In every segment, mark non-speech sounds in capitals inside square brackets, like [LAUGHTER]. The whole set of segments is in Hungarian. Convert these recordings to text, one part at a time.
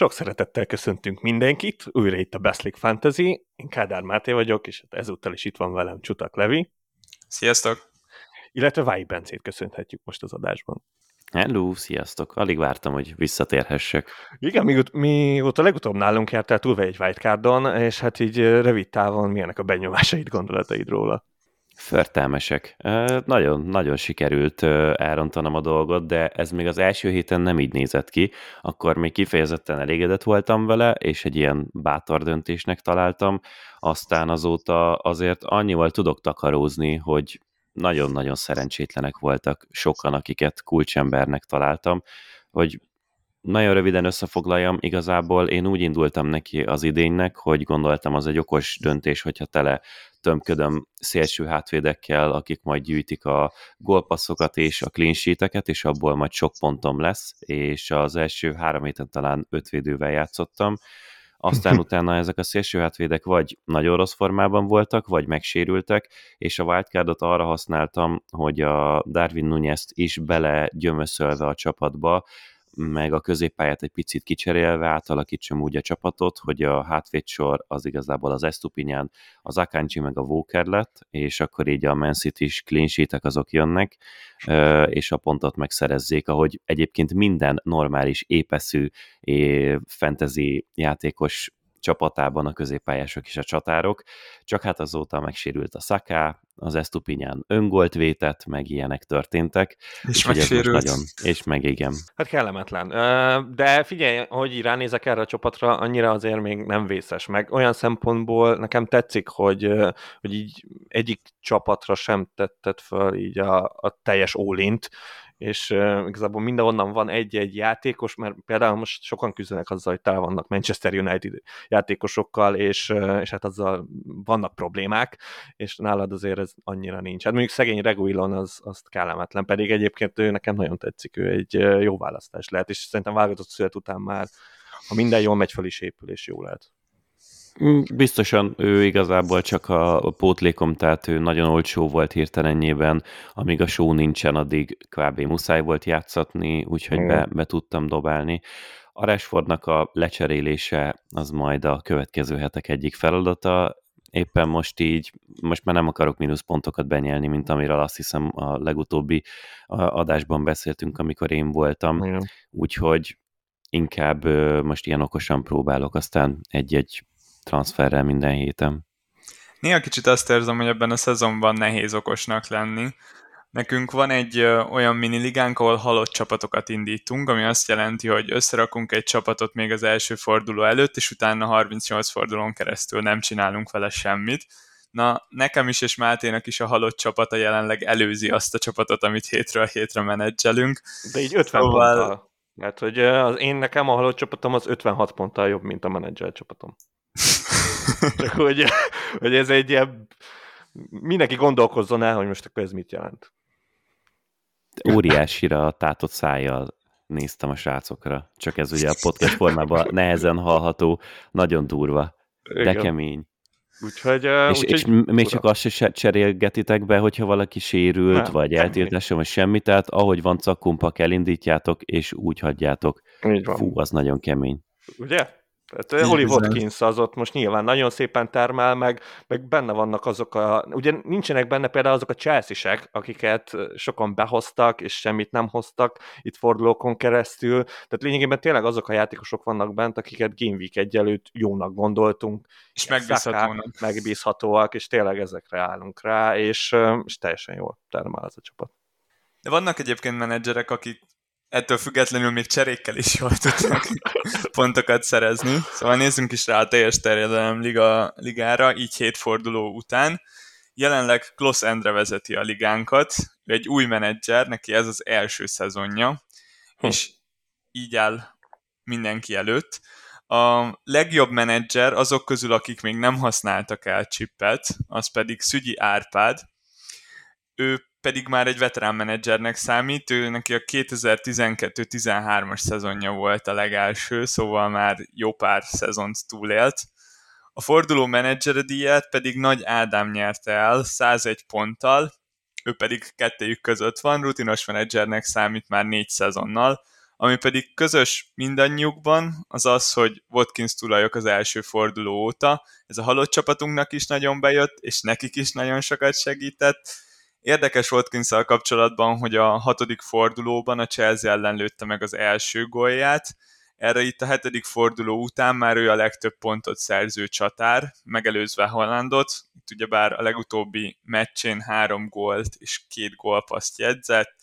Sok szeretettel köszöntünk mindenkit, újra itt a Best League Fantasy. Én Kádár Máté vagyok, és ezúttal is itt van velem Csutak Levi. Sziasztok! Illetve Váj Bencét köszönhetjük most az adásban. Hello, sziasztok! Alig vártam, hogy visszatérhessek. Igen, mióta, mióta legutóbb nálunk jártál túlve egy wildcardon, és hát így rövid távon milyenek a benyomásaid, gondolataid róla? Förtelmesek. Nagyon, nagyon sikerült elrontanom a dolgot, de ez még az első héten nem így nézett ki. Akkor még kifejezetten elégedett voltam vele, és egy ilyen bátor döntésnek találtam. Aztán azóta azért annyival tudok takarózni, hogy nagyon-nagyon szerencsétlenek voltak sokan, akiket kulcsembernek találtam, hogy nagyon röviden összefoglaljam, igazából én úgy indultam neki az idénynek, hogy gondoltam, az egy okos döntés, hogyha tele tömködöm szélső hátvédekkel, akik majd gyűjtik a gólpasszokat és a clean sheeteket, és abból majd sok pontom lesz, és az első három héten talán öt védővel játszottam, aztán [LAUGHS] utána ezek a szélső hátvédek vagy nagyon rossz formában voltak, vagy megsérültek, és a wildcardot arra használtam, hogy a Darwin Nunez-t is bele gyömöszölve a csapatba, meg a középpályát egy picit kicserélve átalakítsam úgy a csapatot, hogy a hátvédsor az igazából az Estupinyán, az Akanji meg a Walker lett, és akkor így a Man City-s clean azok jönnek, és a pontot megszerezzék, ahogy egyébként minden normális, épeszű fantasy játékos csapatában a középpályások és a csatárok, csak hát azóta megsérült a Szaká, az Estupinyán öngolt vétett, meg ilyenek történtek. És megsérült. Nagyon, és meg igen. Hát kellemetlen. De figyelj, hogy ránézek erre a csapatra, annyira azért még nem vészes meg. Olyan szempontból nekem tetszik, hogy, hogy így egyik csapatra sem tetted föl így a, a teljes ólint, és uh, igazából mindenhonnan van egy-egy játékos, mert például most sokan küzdenek azzal, hogy tele vannak Manchester United játékosokkal, és, uh, és hát azzal vannak problémák, és nálad azért ez annyira nincs. Hát mondjuk szegény Reguilon az, az kellemetlen, pedig egyébként ő nekem nagyon tetszik, ő egy jó választás lehet, és szerintem válogatott szület után már, ha minden jól megy fel is épül, és jó lehet. Biztosan ő igazából csak a pótlékom, tehát ő nagyon olcsó volt hirtelennyében, amíg a show nincsen, addig kb. muszáj volt játszatni, úgyhogy be, be tudtam dobálni. A Rashfordnak a lecserélése az majd a következő hetek egyik feladata, éppen most így, most már nem akarok mínuszpontokat benyelni, mint amiről azt hiszem a legutóbbi adásban beszéltünk, amikor én voltam, Igen. úgyhogy inkább most ilyen okosan próbálok, aztán egy-egy transferrel minden héten. Néha kicsit azt érzem, hogy ebben a szezonban nehéz okosnak lenni. Nekünk van egy olyan miniligánk, ahol halott csapatokat indítunk, ami azt jelenti, hogy összerakunk egy csapatot még az első forduló előtt, és utána 38 fordulón keresztül nem csinálunk vele semmit. Na, nekem is és Máténak is a halott csapata jelenleg előzi azt a csapatot, amit hétről hétre menedzselünk. De így 50 szóval... ponttal. Mert hogy az én nekem a halott csapatom az 56 ponttal jobb, mint a menedzser csapatom. Csak hogy, hogy ez egy ilyen... Mindenki gondolkozzon el, hogy most akkor ez mit jelent. Óriásira tátott szájjal néztem a srácokra. Csak ez ugye a podcast formában nehezen hallható, nagyon durva, de Igen. kemény. Úgyhogy, uh, és, úgyhogy, és még csak azt se cserélgetitek be, hogyha valaki sérült, nem, vagy eltiltása, vagy semmi, tehát ahogy van cakkumpak, elindítjátok, és úgy hagyjátok. Fú, az nagyon kemény. Ugye? Tehát Holly Watkins az ott most nyilván nagyon szépen termel, meg, meg benne vannak azok a, ugye nincsenek benne például azok a chelsea akiket sokan behoztak, és semmit nem hoztak itt fordulókon keresztül, tehát lényegében tényleg azok a játékosok vannak bent, akiket Game Week egyelőtt jónak gondoltunk. És megbízhatóak. Megbízhatóak, és tényleg ezekre állunk rá, és, és teljesen jól termel ez a csapat. De vannak egyébként menedzserek, akik ettől függetlenül még cserékkel is jól tudnak [LAUGHS] pontokat szerezni. Szóval nézzünk is rá a teljes terjedelem liga, ligára, így hét forduló után. Jelenleg Kloss Endre vezeti a ligánkat, ő egy új menedzser, neki ez az első szezonja, hm. és így áll mindenki előtt. A legjobb menedzser azok közül, akik még nem használtak el csippet, az pedig Szügyi Árpád. Ő pedig már egy veterán menedzsernek számít, ő neki a 2012-13-as szezonja volt a legelső, szóval már jó pár szezont túlélt. A forduló menedzseredíját pedig Nagy Ádám nyerte el 101 ponttal, ő pedig kettejük között van, rutinos menedzsernek számít már négy szezonnal, Ami pedig közös mindannyiukban, az az, hogy Watkins tulajok az első forduló óta. Ez a halott csapatunknak is nagyon bejött, és nekik is nagyon sokat segített. Érdekes watkins kapcsolatban, hogy a hatodik fordulóban a Chelsea ellen lőtte meg az első gólját, erre itt a hetedik forduló után már ő a legtöbb pontot szerző csatár, megelőzve Hollandot. Itt ugyebár a legutóbbi meccsén három gólt és két gólpaszt jegyzett.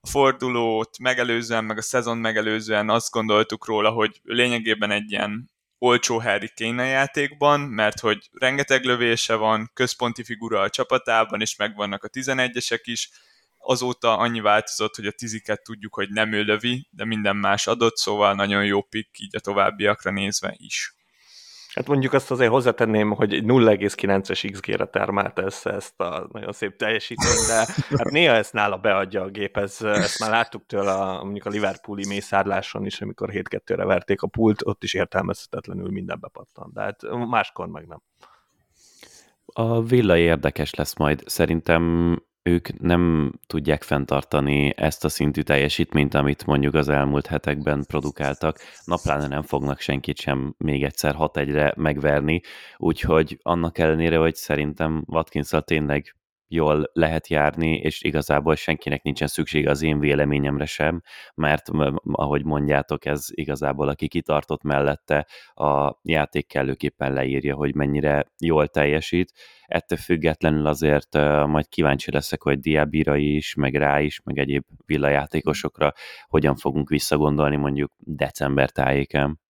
A fordulót megelőzően, meg a szezon megelőzően azt gondoltuk róla, hogy lényegében egy ilyen olcsó Harry Kane játékban, mert hogy rengeteg lövése van, központi figura a csapatában, és megvannak a 11-esek is, azóta annyi változott, hogy a tiziket tudjuk, hogy nem ő lövi, de minden más adott, szóval nagyon jó pick így a továbbiakra nézve is. Hát mondjuk azt azért hozzátenném, hogy 0,9-es XG-re termelt ezt, ezt a nagyon szép teljesítményt, de hát néha ezt nála beadja a gép, ez, ezt már láttuk tőle a, mondjuk a Liverpooli mészárláson is, amikor 7-2-re verték a pult, ott is értelmezhetetlenül minden bepattan, de hát máskor meg nem. A villa érdekes lesz majd. Szerintem ők nem tudják fenntartani ezt a szintű teljesítményt, amit mondjuk az elmúlt hetekben produkáltak. Napláne nem fognak senkit sem még egyszer 6-1-re megverni, úgyhogy annak ellenére, hogy szerintem watkins tényleg jól lehet járni, és igazából senkinek nincsen szüksége az én véleményemre sem, mert ahogy mondjátok, ez igazából aki kitartott mellette, a játék kellőképpen leírja, hogy mennyire jól teljesít. Ettől függetlenül azért majd kíváncsi leszek, hogy Diabira is, meg rá is, meg egyéb villajátékosokra hogyan fogunk visszagondolni mondjuk december tájéken.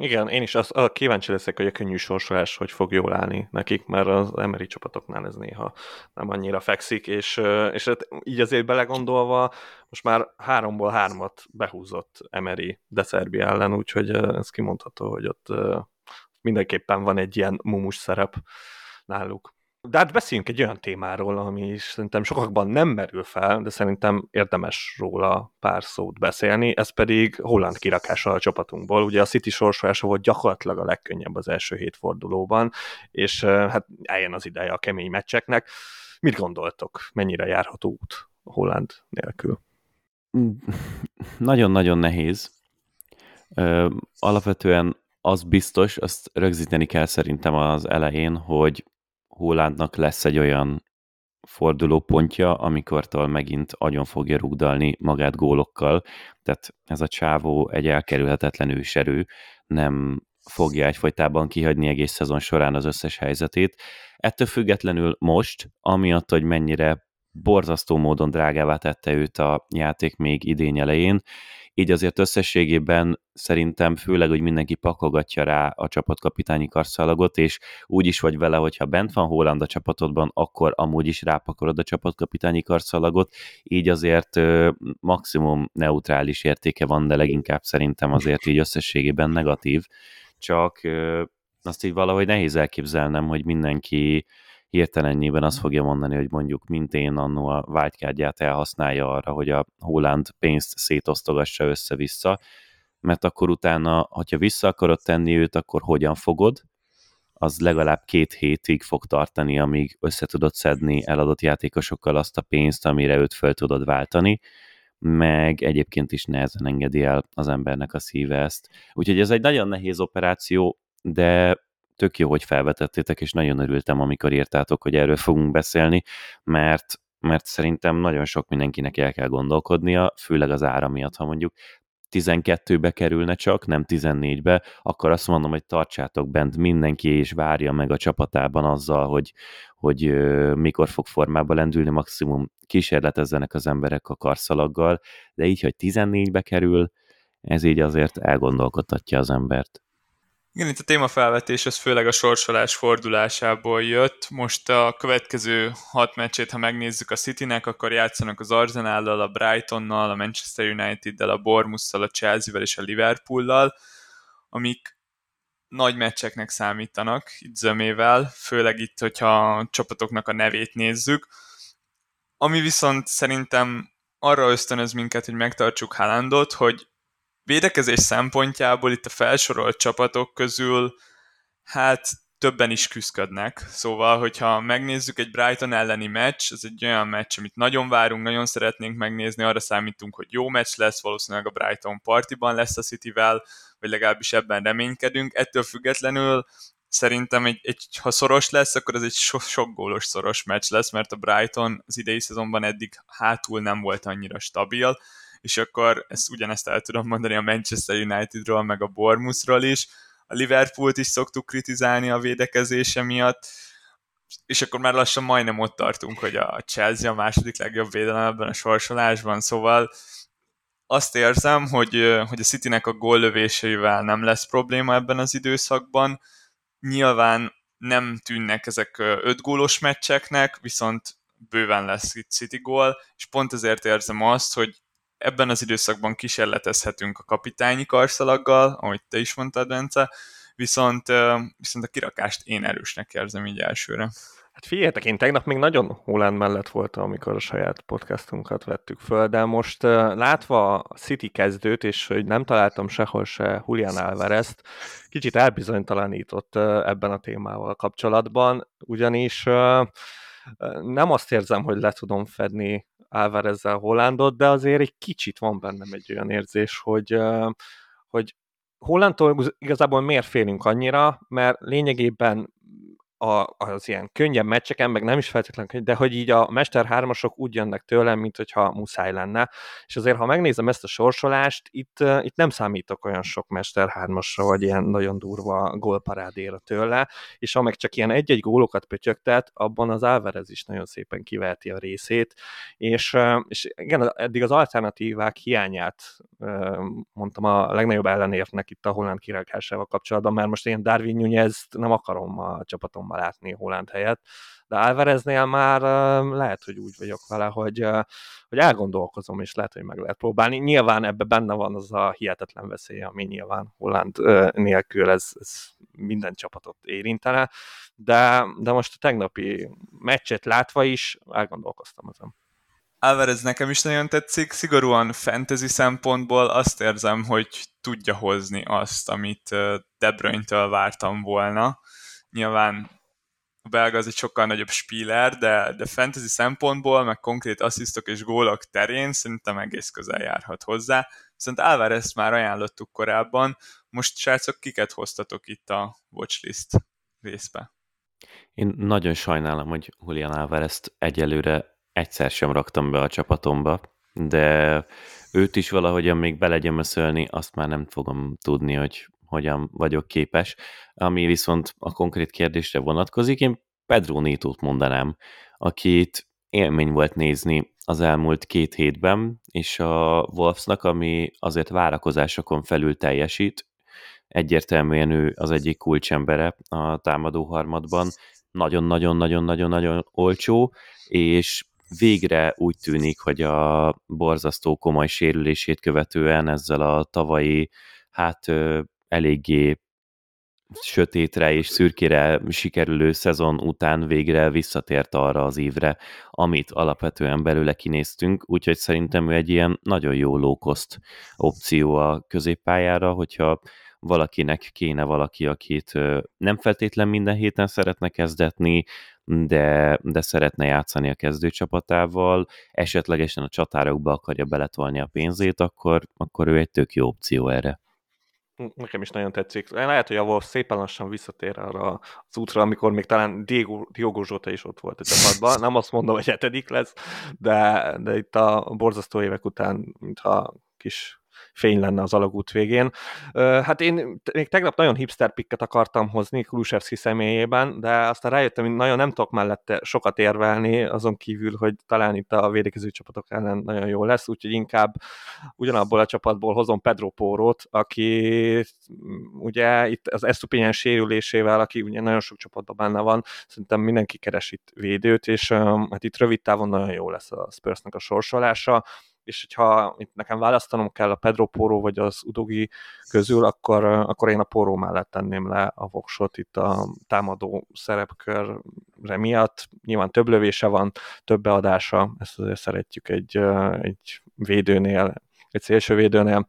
Igen, én is az, a kíváncsi leszek, hogy a könnyű sorsolás hogy fog jól állni nekik, mert az emeri csapatoknál ez néha nem annyira fekszik, és, és hát így azért belegondolva most már háromból hármat behúzott Emery de Szerbi ellen, úgyhogy ez kimondható, hogy ott mindenképpen van egy ilyen mumus szerep náluk. De hát beszéljünk egy olyan témáról, ami szerintem sokakban nem merül fel, de szerintem érdemes róla pár szót beszélni, ez pedig Holland kirakása a csapatunkból. Ugye a City sorsolása volt gyakorlatilag a legkönnyebb az első hét fordulóban, és hát eljön az ideje a kemény meccseknek. Mit gondoltok, mennyire járható út Holland nélkül? [LAUGHS] Nagyon-nagyon nehéz. Alapvetően az biztos, azt rögzíteni kell szerintem az elején, hogy Hollandnak lesz egy olyan fordulópontja, amikortól megint agyon fogja rugdalni magát gólokkal, tehát ez a csávó egy elkerülhetetlen őserő, nem fogja egyfolytában kihagyni egész szezon során az összes helyzetét. Ettől függetlenül most, amiatt, hogy mennyire borzasztó módon drágává tette őt a játék még idény elején, így azért összességében szerintem főleg, hogy mindenki pakogatja rá a csapatkapitányi karszalagot, és úgy is vagy vele, hogyha bent van Holland a csapatodban, akkor amúgy is rápakolod a csapatkapitányi karszalagot, így azért maximum neutrális értéke van, de leginkább szerintem azért így összességében negatív, csak azt így valahogy nehéz elképzelnem, hogy mindenki hirtelennyében azt fogja mondani, hogy mondjuk mint én annó a vágykádját elhasználja arra, hogy a Holland pénzt szétosztogassa össze-vissza, mert akkor utána, hogyha vissza akarod tenni őt, akkor hogyan fogod, az legalább két hétig fog tartani, amíg össze tudod szedni eladott játékosokkal azt a pénzt, amire őt föl tudod váltani, meg egyébként is nehezen engedi el az embernek a szíve ezt. Úgyhogy ez egy nagyon nehéz operáció, de tök jó, hogy felvetettétek, és nagyon örültem, amikor írtátok, hogy erről fogunk beszélni, mert mert szerintem nagyon sok mindenkinek el kell gondolkodnia, főleg az ára miatt, ha mondjuk 12-be kerülne csak, nem 14-be, akkor azt mondom, hogy tartsátok bent mindenki, és várja meg a csapatában azzal, hogy, hogy mikor fog formába lendülni, maximum kísérletezzenek az emberek a karszalaggal, de így, hogy 14-be kerül, ez így azért elgondolkodtatja az embert. Igen, itt a témafelvetés az főleg a sorsolás fordulásából jött. Most a következő hat meccsét, ha megnézzük a Citynek, akkor játszanak az Arsenállal, a Brightonnal, a Manchester United-del, a Bournemouth-szal, a Chelsea-vel és a Liverpool-lal, amik nagy meccseknek számítanak itt zömével, főleg itt, hogyha a csapatoknak a nevét nézzük. Ami viszont szerintem arra ösztönöz minket, hogy megtartsuk Haalandot, hogy védekezés szempontjából itt a felsorolt csapatok közül hát többen is küzdködnek. Szóval, hogyha megnézzük egy Brighton elleni meccs, ez egy olyan meccs, amit nagyon várunk, nagyon szeretnénk megnézni, arra számítunk, hogy jó meccs lesz, valószínűleg a Brighton partiban lesz a Cityvel, vagy legalábbis ebben reménykedünk. Ettől függetlenül szerintem, egy, egy, ha szoros lesz, akkor ez egy so, sok gólos szoros meccs lesz, mert a Brighton az idei szezonban eddig hátul nem volt annyira stabil, és akkor ezt ugyanezt el tudom mondani a Manchester Unitedról, meg a Bournemouthról is, a Liverpoolt is szoktuk kritizálni a védekezése miatt, és akkor már lassan majdnem ott tartunk, hogy a Chelsea a második legjobb védelem ebben a sorsolásban, szóval azt érzem, hogy, hogy a Citynek a góllövéseivel nem lesz probléma ebben az időszakban. Nyilván nem tűnnek ezek öt gólos meccseknek, viszont bőven lesz itt City gól, és pont ezért érzem azt, hogy ebben az időszakban kísérletezhetünk a kapitányi karszalaggal, ahogy te is mondtad, Bence, viszont, viszont a kirakást én erősnek érzem így elsőre. Hát figyeljetek, én tegnap még nagyon Holland mellett voltam, amikor a saját podcastunkat vettük föl, de most látva a City kezdőt, és hogy nem találtam sehol se Julian alvarez kicsit elbizonytalanított ebben a témával kapcsolatban, ugyanis nem azt érzem, hogy le tudom fedni Álvarezzel Hollandot, de azért egy kicsit van bennem egy olyan érzés, hogy, hogy Hollandtól igazából miért félünk annyira, mert lényegében a, az ilyen könnyebb meccseken, meg nem is feltétlenül, de hogy így a Mester 3 úgy jönnek tőlem, mint hogyha muszáj lenne. És azért, ha megnézem ezt a sorsolást, itt, itt nem számítok olyan sok Mester 3 vagy ilyen nagyon durva gólparádéra tőle, és ha meg csak ilyen egy-egy gólokat pötyögtet, abban az Álvarez is nagyon szépen kiveheti a részét, és, és igen, eddig az alternatívák hiányát mondtam a legnagyobb ellenértnek itt a holland kirákásával kapcsolatban, mert most én Darwin Nunez nem akarom a csapatomban Hollandba látni Holland helyett, de Alvareznél már lehet, hogy úgy vagyok vele, hogy, hogy elgondolkozom, és lehet, hogy meg lehet próbálni. Nyilván ebbe benne van az a hihetetlen veszély, ami nyilván Holland nélkül ez, ez minden csapatot érintene, de, de most a tegnapi meccset látva is elgondolkoztam ezen. Alvarez nekem is nagyon tetszik, szigorúan fantasy szempontból azt érzem, hogy tudja hozni azt, amit De Bruyne-től vártam volna. Nyilván a belga az egy sokkal nagyobb spíler, de, de fantasy szempontból, meg konkrét asszisztok és gólok terén szerintem egész közel járhat hozzá. Viszont Alvarez már ajánlottuk korábban, most srácok, kiket hoztatok itt a watchlist részbe? Én nagyon sajnálom, hogy Julian alvarez egyelőre egyszer sem raktam be a csapatomba, de őt is valahogyan még belegyömöszölni, azt már nem fogom tudni, hogy hogyan vagyok képes. Ami viszont a konkrét kérdésre vonatkozik, én Pedro Nétót mondanám, akit élmény volt nézni az elmúlt két hétben, és a Wolfsnak, ami azért várakozásokon felül teljesít, egyértelműen ő az egyik kulcsembere a támadó harmadban, nagyon-nagyon-nagyon-nagyon-nagyon olcsó, és végre úgy tűnik, hogy a borzasztó komoly sérülését követően ezzel a tavalyi, hát eléggé sötétre és szürkére sikerülő szezon után végre visszatért arra az évre, amit alapvetően belőle kinéztünk, úgyhogy szerintem ő egy ilyen nagyon jó lókoszt opció a középpályára, hogyha valakinek kéne valaki, akit nem feltétlen minden héten szeretne kezdetni, de, de szeretne játszani a kezdőcsapatával, esetlegesen a csatárokba akarja beletolni a pénzét, akkor, akkor ő egy tök jó opció erre. Nekem is nagyon tetszik. Lehet, hogy a Wolf szépen lassan visszatér arra az útra, amikor még talán Diego, Diogo Zsota is ott volt a csapatban. Nem azt mondom, hogy hetedik lesz, de, de itt a borzasztó évek után, mintha kis fény lenne az alagút végén. Hát én még tegnap nagyon hipster pikket akartam hozni Kulusevski személyében, de aztán rájöttem, hogy nagyon nem tudok mellette sokat érvelni, azon kívül, hogy talán itt a védekező csapatok ellen nagyon jó lesz, úgyhogy inkább ugyanabból a csapatból hozom Pedro Pórót, aki ugye itt az Estupinyen sérülésével, aki ugye nagyon sok csapatban benne van, szerintem mindenki keres itt védőt, és hát itt rövid távon nagyon jó lesz a Spursnek a sorsolása és hogyha nekem választanom kell a Pedro Porro vagy az Udogi közül, akkor, akkor én a Porro mellett tenném le a voksot itt a támadó szerepkörre miatt. Nyilván több lövése van, több beadása, ezt azért szeretjük egy, egy védőnél, egy szélső védőnél,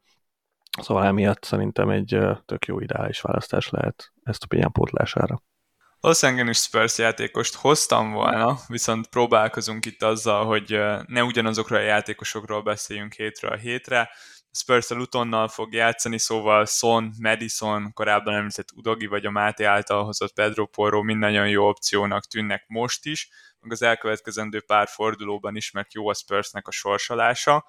Szóval emiatt szerintem egy tök jó ideális választás lehet ezt a pótlására. Valószínűleg is Spurs játékost hoztam volna, viszont próbálkozunk itt azzal, hogy ne ugyanazokról a játékosokról beszéljünk hétről a hétre. spurs a Lutonnal fog játszani, szóval Son, Madison, korábban említett Udogi vagy a Máté által hozott Pedro Porro mind nagyon jó opciónak tűnnek most is, meg az elkövetkezendő pár fordulóban is, mert jó a Spursnek a sorsolása.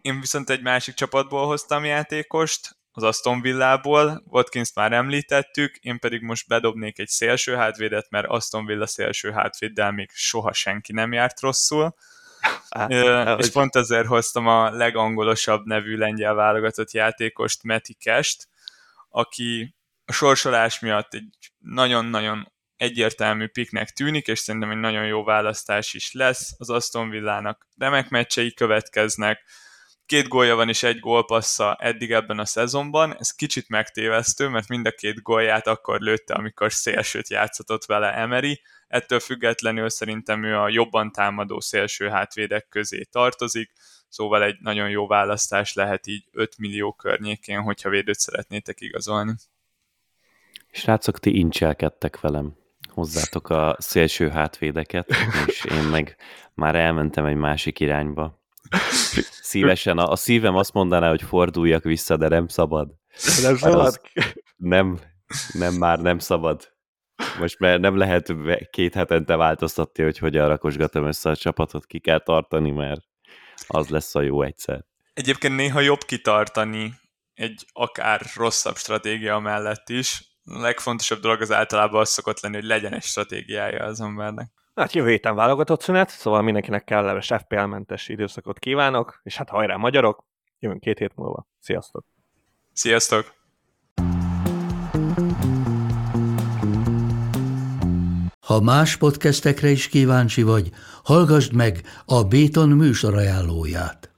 Én viszont egy másik csapatból hoztam játékost, az Aston Villából, Watkins már említettük, én pedig most bedobnék egy szélső hátvédet, mert Aston Villa szélső hátvéddel még soha senki nem járt rosszul. Á, és hogy... pont ezért hoztam a legangolosabb nevű lengyel válogatott játékost, Meti Kest, aki a sorsolás miatt egy nagyon-nagyon egyértelmű piknek tűnik, és szerintem egy nagyon jó választás is lesz. Az Aston Villának remek meccsei következnek, két gólja van és egy gólpassza eddig ebben a szezonban, ez kicsit megtévesztő, mert mind a két gólját akkor lőtte, amikor szélsőt játszott vele Emery, ettől függetlenül szerintem ő a jobban támadó szélső hátvédek közé tartozik, szóval egy nagyon jó választás lehet így 5 millió környékén, hogyha védőt szeretnétek igazolni. Srácok, ti incselkedtek velem. Hozzátok a szélső hátvédeket, és én meg már elmentem egy másik irányba. Szívesen, a, a szívem azt mondaná, hogy forduljak vissza, de nem szabad. Nem szabad? Az, nem, nem, már nem szabad. Most már nem lehet két hetente változtatni, hogy hogyan rakosgatom össze a csapatot, ki kell tartani, mert az lesz a jó egyszer. Egyébként néha jobb kitartani egy akár rosszabb stratégia mellett is. A legfontosabb dolog az általában az szokott lenni, hogy legyen egy stratégiája az embernek. Hát jövő héten válogatott szünet, szóval mindenkinek kellemes FPL-mentes időszakot kívánok, és hát hajrá magyarok, jövünk két hét múlva. Sziasztok! Sziasztok! Ha más podcastekre is kíváncsi vagy, hallgassd meg a Béton műsor ajánlóját.